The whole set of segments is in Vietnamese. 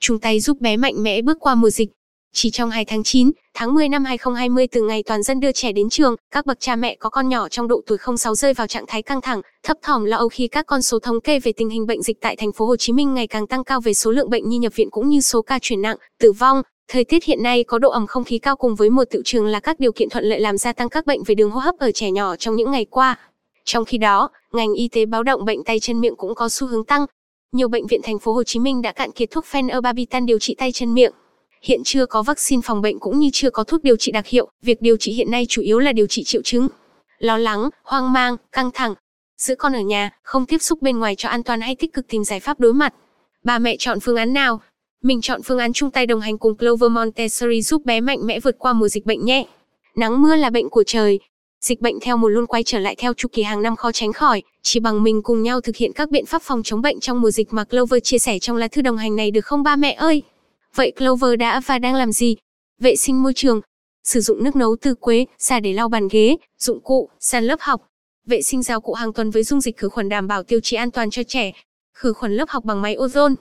chung tay giúp bé mạnh mẽ bước qua mùa dịch. Chỉ trong 2 tháng 9, tháng 10 năm 2020 từ ngày toàn dân đưa trẻ đến trường, các bậc cha mẹ có con nhỏ trong độ tuổi 06 rơi vào trạng thái căng thẳng, thấp thỏm lo âu khi các con số thống kê về tình hình bệnh dịch tại thành phố Hồ Chí Minh ngày càng tăng cao về số lượng bệnh nhi nhập viện cũng như số ca chuyển nặng, tử vong. Thời tiết hiện nay có độ ẩm không khí cao cùng với một tiểu trường là các điều kiện thuận lợi làm gia tăng các bệnh về đường hô hấp ở trẻ nhỏ trong những ngày qua. Trong khi đó, ngành y tế báo động bệnh tay chân miệng cũng có xu hướng tăng. Nhiều bệnh viện thành phố Hồ Chí Minh đã cạn kiệt thuốc phenobarbital điều trị tay chân miệng. Hiện chưa có vaccine phòng bệnh cũng như chưa có thuốc điều trị đặc hiệu, việc điều trị hiện nay chủ yếu là điều trị triệu chứng. Lo lắng, hoang mang, căng thẳng. Giữ con ở nhà, không tiếp xúc bên ngoài cho an toàn hay tích cực tìm giải pháp đối mặt. Bà mẹ chọn phương án nào? Mình chọn phương án chung tay đồng hành cùng Clover Montessori giúp bé mạnh mẽ vượt qua mùa dịch bệnh nhé. Nắng mưa là bệnh của trời. Dịch bệnh theo mùa luôn quay trở lại theo chu kỳ hàng năm khó tránh khỏi, chỉ bằng mình cùng nhau thực hiện các biện pháp phòng chống bệnh trong mùa dịch mà Clover chia sẻ trong lá thư đồng hành này được không ba mẹ ơi? Vậy Clover đã và đang làm gì? Vệ sinh môi trường, sử dụng nước nấu từ quế, xà để lau bàn ghế, dụng cụ, sàn lớp học, vệ sinh giáo cụ hàng tuần với dung dịch khử khuẩn đảm bảo tiêu chí an toàn cho trẻ, khử khuẩn lớp học bằng máy ozone,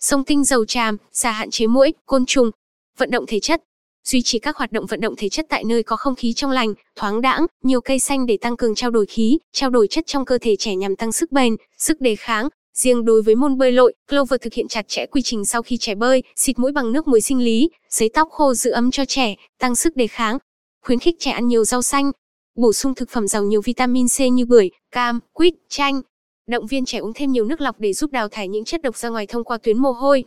sông tinh dầu tràm, xà hạn chế muỗi, côn trùng, vận động thể chất, duy trì các hoạt động vận động thể chất tại nơi có không khí trong lành, thoáng đãng, nhiều cây xanh để tăng cường trao đổi khí, trao đổi chất trong cơ thể trẻ nhằm tăng sức bền, sức đề kháng, Riêng đối với môn bơi lội, Clover thực hiện chặt chẽ quy trình sau khi trẻ bơi, xịt mũi bằng nước muối sinh lý, sấy tóc khô giữ ấm cho trẻ, tăng sức đề kháng. Khuyến khích trẻ ăn nhiều rau xanh, bổ sung thực phẩm giàu nhiều vitamin C như bưởi, cam, quýt, chanh. Động viên trẻ uống thêm nhiều nước lọc để giúp đào thải những chất độc ra ngoài thông qua tuyến mồ hôi.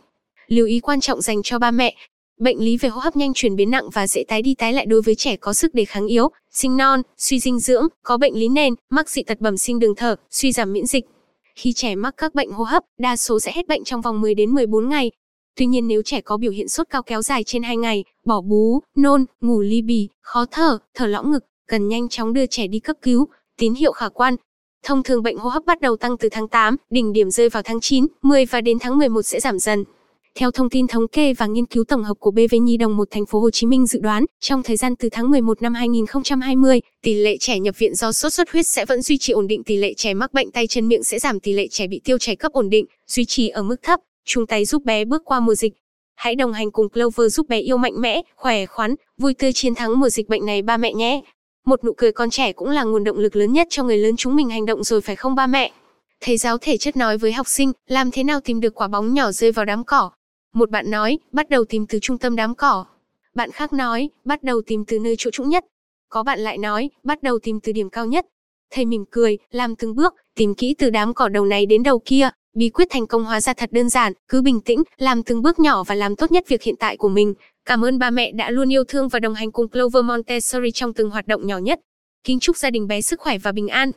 Lưu ý quan trọng dành cho ba mẹ, bệnh lý về hô hấp nhanh chuyển biến nặng và dễ tái đi tái lại đối với trẻ có sức đề kháng yếu, sinh non, suy dinh dưỡng, có bệnh lý nền, mắc dị tật bẩm sinh đường thở, suy giảm miễn dịch. Khi trẻ mắc các bệnh hô hấp, đa số sẽ hết bệnh trong vòng 10 đến 14 ngày. Tuy nhiên nếu trẻ có biểu hiện sốt cao kéo dài trên 2 ngày, bỏ bú, nôn, ngủ ly bì, khó thở, thở lõng ngực, cần nhanh chóng đưa trẻ đi cấp cứu, tín hiệu khả quan. Thông thường bệnh hô hấp bắt đầu tăng từ tháng 8, đỉnh điểm rơi vào tháng 9, 10 và đến tháng 11 sẽ giảm dần. Theo thông tin thống kê và nghiên cứu tổng hợp của BV Nhi đồng 1 thành phố Hồ Chí Minh dự đoán, trong thời gian từ tháng 11 năm 2020, tỷ lệ trẻ nhập viện do sốt xuất huyết sẽ vẫn duy trì ổn định, tỷ lệ trẻ mắc bệnh tay chân miệng sẽ giảm, tỷ lệ trẻ bị tiêu chảy cấp ổn định, duy trì ở mức thấp, chung tay giúp bé bước qua mùa dịch. Hãy đồng hành cùng Clover giúp bé yêu mạnh mẽ, khỏe khoắn, vui tươi chiến thắng mùa dịch bệnh này ba mẹ nhé. Một nụ cười con trẻ cũng là nguồn động lực lớn nhất cho người lớn chúng mình hành động rồi phải không ba mẹ? Thầy giáo thể chất nói với học sinh, làm thế nào tìm được quả bóng nhỏ rơi vào đám cỏ? Một bạn nói, bắt đầu tìm từ trung tâm đám cỏ. Bạn khác nói, bắt đầu tìm từ nơi chỗ trũng nhất. Có bạn lại nói, bắt đầu tìm từ điểm cao nhất. Thầy mỉm cười, làm từng bước, tìm kỹ từ đám cỏ đầu này đến đầu kia. Bí quyết thành công hóa ra thật đơn giản, cứ bình tĩnh, làm từng bước nhỏ và làm tốt nhất việc hiện tại của mình. Cảm ơn ba mẹ đã luôn yêu thương và đồng hành cùng Clover Montessori trong từng hoạt động nhỏ nhất. Kính chúc gia đình bé sức khỏe và bình an.